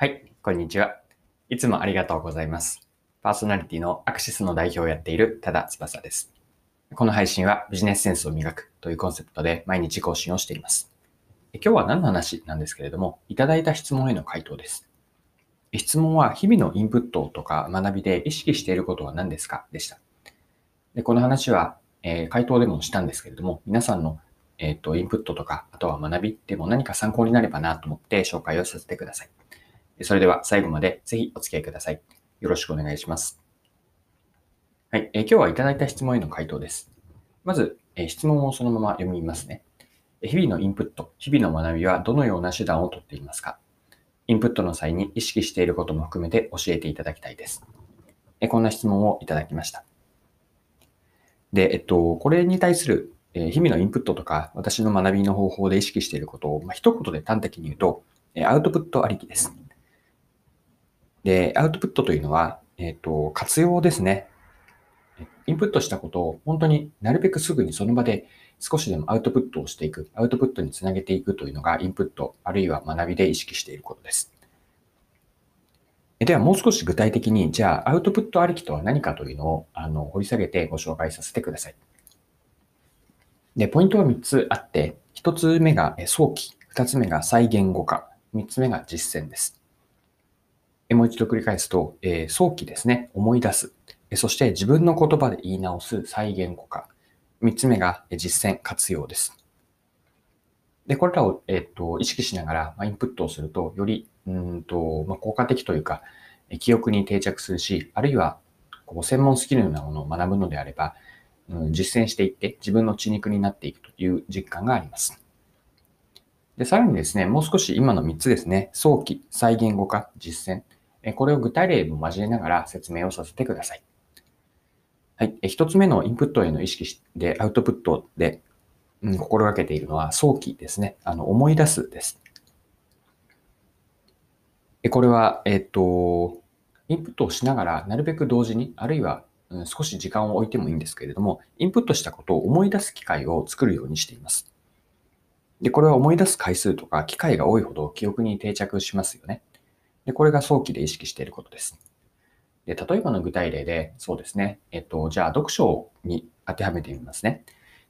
はい、こんにちは。いつもありがとうございます。パーソナリティのアクシスの代表をやっている多田翼です。この配信はビジネスセンスを磨くというコンセプトで毎日更新をしています。今日は何の話なんですけれども、いただいた質問への回答です。質問は日々のインプットとか学びで意識していることは何ですか？でした。でこの話は、えー回答でもしたんですけれども、皆さんのえっ、と、インプットとか、あとは学びでも何か参考になればなと思って紹介をさせてください。それでは最後までぜひお付き合いください。よろしくお願いします。はい、え今日はいただいた質問への回答です。まず、え質問をそのまま読みますね。日々のインプット、日々の学びはどのような手段をとっていますか？インプットの際に意識していることも含めて教えていただきたいです。えこんな質問をいただきました。で、えっと、これに対するえ日々のインプットとか私の学びの方法で意識していることを、まあ、一言で端的に言うと、えアウトプットありきです。で、アウトプットというのは、えっ、と、活用ですね。インプットしたことを本当になるべくすぐにその場で少しでもアウトプットをしていく、アウトプットにつなげていくというのがインプット、あるいは学びで意識していることです。ではもう少し具体的に、じゃあアウトプットありきとは何かというのをあの掘り下げてご紹介させてください。で、ポイントは3つあって、1つ目が早期、2つ目が再言語化、3つ目が実践です。もう一度繰り返すと、えー早期ですね、思い出す。そして自分の言葉で言い直す再言語化。3つ目が実践、活用です。で、これらを、えっと意識しながら、まあ、インプットをすると、よりうんと、まあ、効果的というか、記憶に定着するし、あるいはこう専門スキルのようなものを学ぶのであれば、うん実践していって自分の血肉になっていくという実感があります。で、さらにですね、もう少し今の3つですね、早期、再言語化、実践、これを具体例も交えながら説明をさせてください。はい。一つ目のインプットへの意識で、アウトプットで、うん、心がけているのは早期ですね。あの、思い出すです。これは、えっと、インプットをしながら、なるべく同時に、あるいは、うん少し時間を置いてもいいんですけれども、インプットしたことを思い出す機会を作るようにしています。で、これは思い出す回数とか機会が多いほど記憶に定着しますよね。で、これが早期で意識していることです。で、例えばの具体例で、そうですね。えっと、じゃあ読書に当てはめてみますね。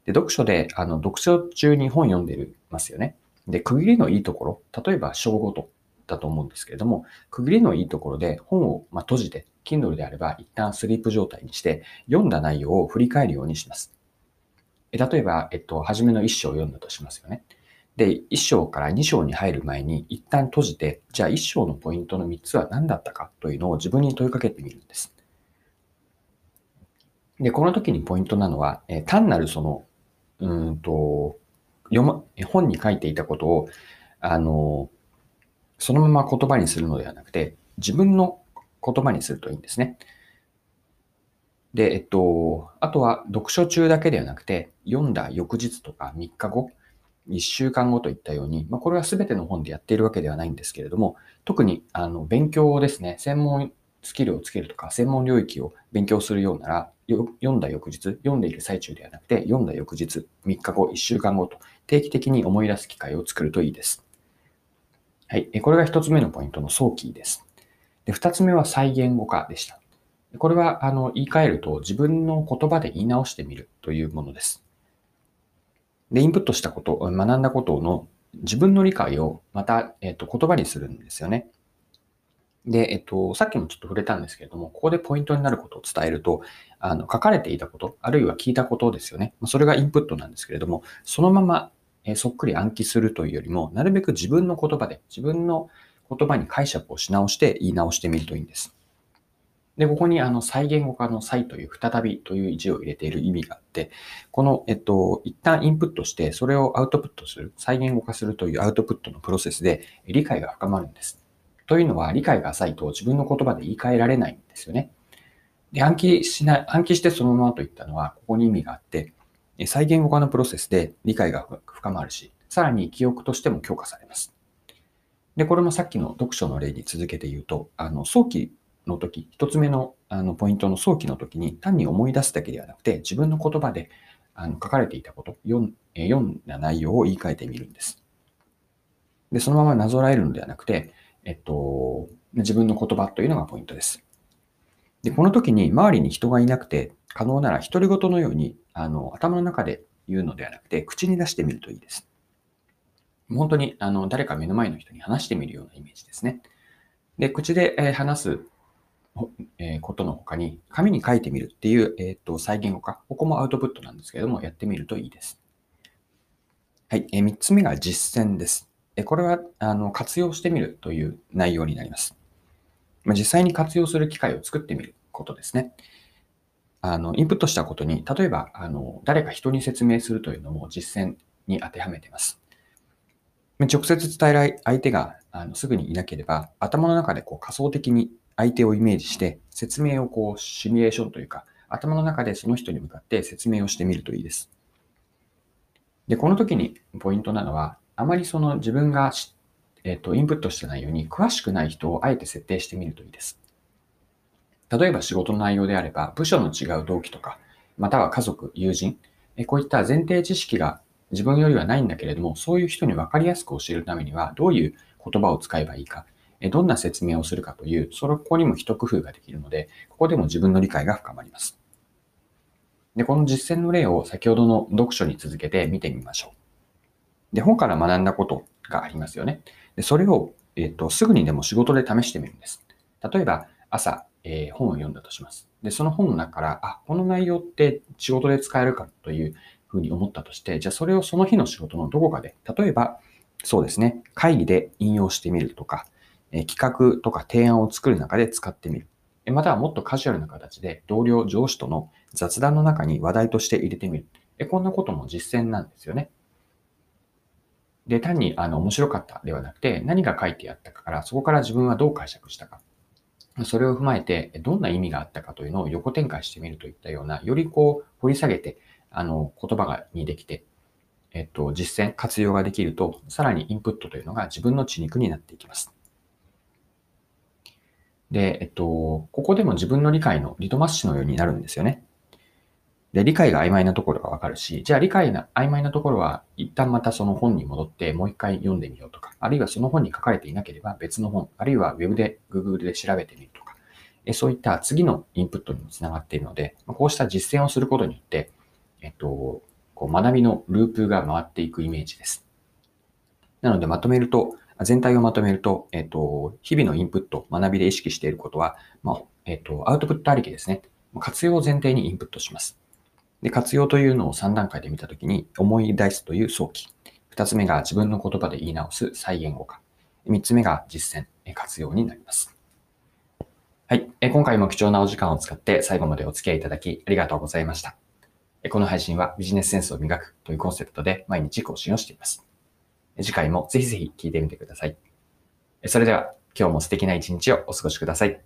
で、読書で、あの、読書中に本読んでるますよね。で、区切りのいいところ、例えば章ごとだと思うんですけれども、区切りのいいところで本を、ま、閉じて、Kindle であれば一旦スリープ状態にして、読んだ内容を振り返るようにします。え例えば、えっと、初めの一章を読んだとしますよね。で、1章から2章に入る前に一旦閉じて、じゃあ1章のポイントの3つは何だったかというのを自分に問いかけてみるんです。で、この時にポイントなのは、え単なるその、うんと、読ま、本に書いていたことを、あの、そのまま言葉にするのではなくて、自分の言葉にするといいんですね。で、えっと、あとは読書中だけではなくて、読んだ翌日とか3日後、1週間後といったように、まあ、これは全ての本でやっているわけではないんですけれども、特にあの勉強をですね、専門スキルをつけるとか、専門領域を勉強するようなら、読んだ翌日、読んでいる最中ではなくて、読んだ翌日、3日後、1週間後と定期的に思い出す機会を作るといいです。はい。これが1つ目のポイントの早期です。で、2つ目は再言語化でした。これは、あの、言い換えると自分の言葉で言い直してみるというものです。で、インプットしたこと、学んだことの自分の理解をまた、えっと、言葉にするんですよね。で、えっと、さっきもちょっと触れたんですけれども、ここでポイントになることを伝えると、あの、書かれていたこと、あるいは聞いたことですよね。それがインプットなんですけれども、そのまま、えそっくり暗記するというよりも、なるべく自分の言葉で、自分の言葉に解釈をし直して言い直してみるといいんです。で、ここにあの再言語化の再という再びという字を入れている意味があって、この、えっと、一旦インプットして、それをアウトプットする、再言語化するというアウトプットのプロセスで理解が深まるんです。というのは、理解が浅いと自分の言葉で言い換えられないんですよね。で、暗記しない、暗記してそのままといったのは、ここに意味があって、再言語化のプロセスで理解が深まるし、さらに記憶としても強化されます。で、これもさっきの読書の例に続けて言うと、あの、早期の時、一つ目のあのポイントの早期の時に単に思い出すだけではなくて、自分の言葉であの書かれていたこと、読んだ内容を言い換えてみるんです。で、そのままなぞらえるのではなくて、えっと、自分の言葉というのがポイントです。で、この時に周りに人がいなくて、可能なら独り言のように、あの、頭の中で言うのではなくて、口に出してみるといいです。本当に、あの、誰か目の前の人に話してみるようなイメージですね。で、口で、話す、えことの他に、紙に書いてみるっていう、えっ、と、再言語化。ここもアウトプットなんですけれども、やってみるといいです。はい。え、3つ目が実践です。えこれは、あの、活用してみるという内容になります。ま、実際に活用する機会を作ってみることですね。あの、インプットしたことに、例えば、あの、誰か人に説明するというのも実践に当てはめています。直接伝える相手があのすぐにいなければ、頭の中でこう仮想的に相手をイメージして、説明をこうシミュレーションというか、頭の中でその人に向かって説明をしてみるといいです。で、この時にポイントなのは、あまりその自分が、えっと、インプットした内容に詳しくない人をあえて設定してみるといいです。例えば仕事の内容であれば、部署の違う同期とか、または家族、友人、こういった前提知識が自分よりはないんだけれども、そういう人に分かりやすく教えるためには、どういう言葉を使えばいいか、どんな説明をするかという、そここにも一工夫ができるので、ここでも自分の理解が深まります。で、この実践の例を先ほどの読書に続けて見てみましょう。で、本から学んだことがありますよね。でそれを、えっ、と、すぐにでも仕事で試してみるんです。例えば、朝、えー、本を読んだとします。で、その本の中から、あ、この内容って仕事で使えるかというふうに思ったとして、じゃあそれをその日の仕事のどこかで、例えば、そうですね、会議で引用してみるとか、え企画とか提案を作る中で使ってみる。またはもっとカジュアルな形で同僚、上司との雑談の中に話題として入れてみる。えこんなことも実践なんですよね。で、単にあの面白かったではなくて、何が書いてあったかから、そこから自分はどう解釈したか。それを踏まえて、どんな意味があったかというのを横展開してみるといったような、よりこう掘り下げて、あの、言葉がにできて、えっと、実践、活用ができると、さらにインプットというのが自分の血肉になっていきます。で、えっと、ここでも自分の理解のリトマス紙のようになるんですよね。で、理解が曖昧なところがわかるし、じゃあ理解が曖昧なところは一旦またその本に戻ってもう一回読んでみようとか、あるいはその本に書かれていなければ別の本、あるいは Web で Google で調べてみるとか、えそういった次のインプットにもつながっているので、こうした実践をすることによって、えっと、こう学びのループが回っていくイメージです。なのでまとめると、全体をまとめると、えっと、日々のインプット、学びで意識していることは、まあ、えっと、アウトプットありきですね。活用を前提にインプットします。で、活用というのを3段階で見たときに、思い出すという早期。2つ目が自分の言葉で言い直す再言語化。3つ目が実践、活用になります。はい。今回も貴重なお時間を使って最後までお付き合いいただきありがとうございました。この配信はビジネスセンスを磨くというコンセプトで毎日更新をしています。次回もぜひぜひ聞いてみてください。それでは今日も素敵な一日をお過ごしください。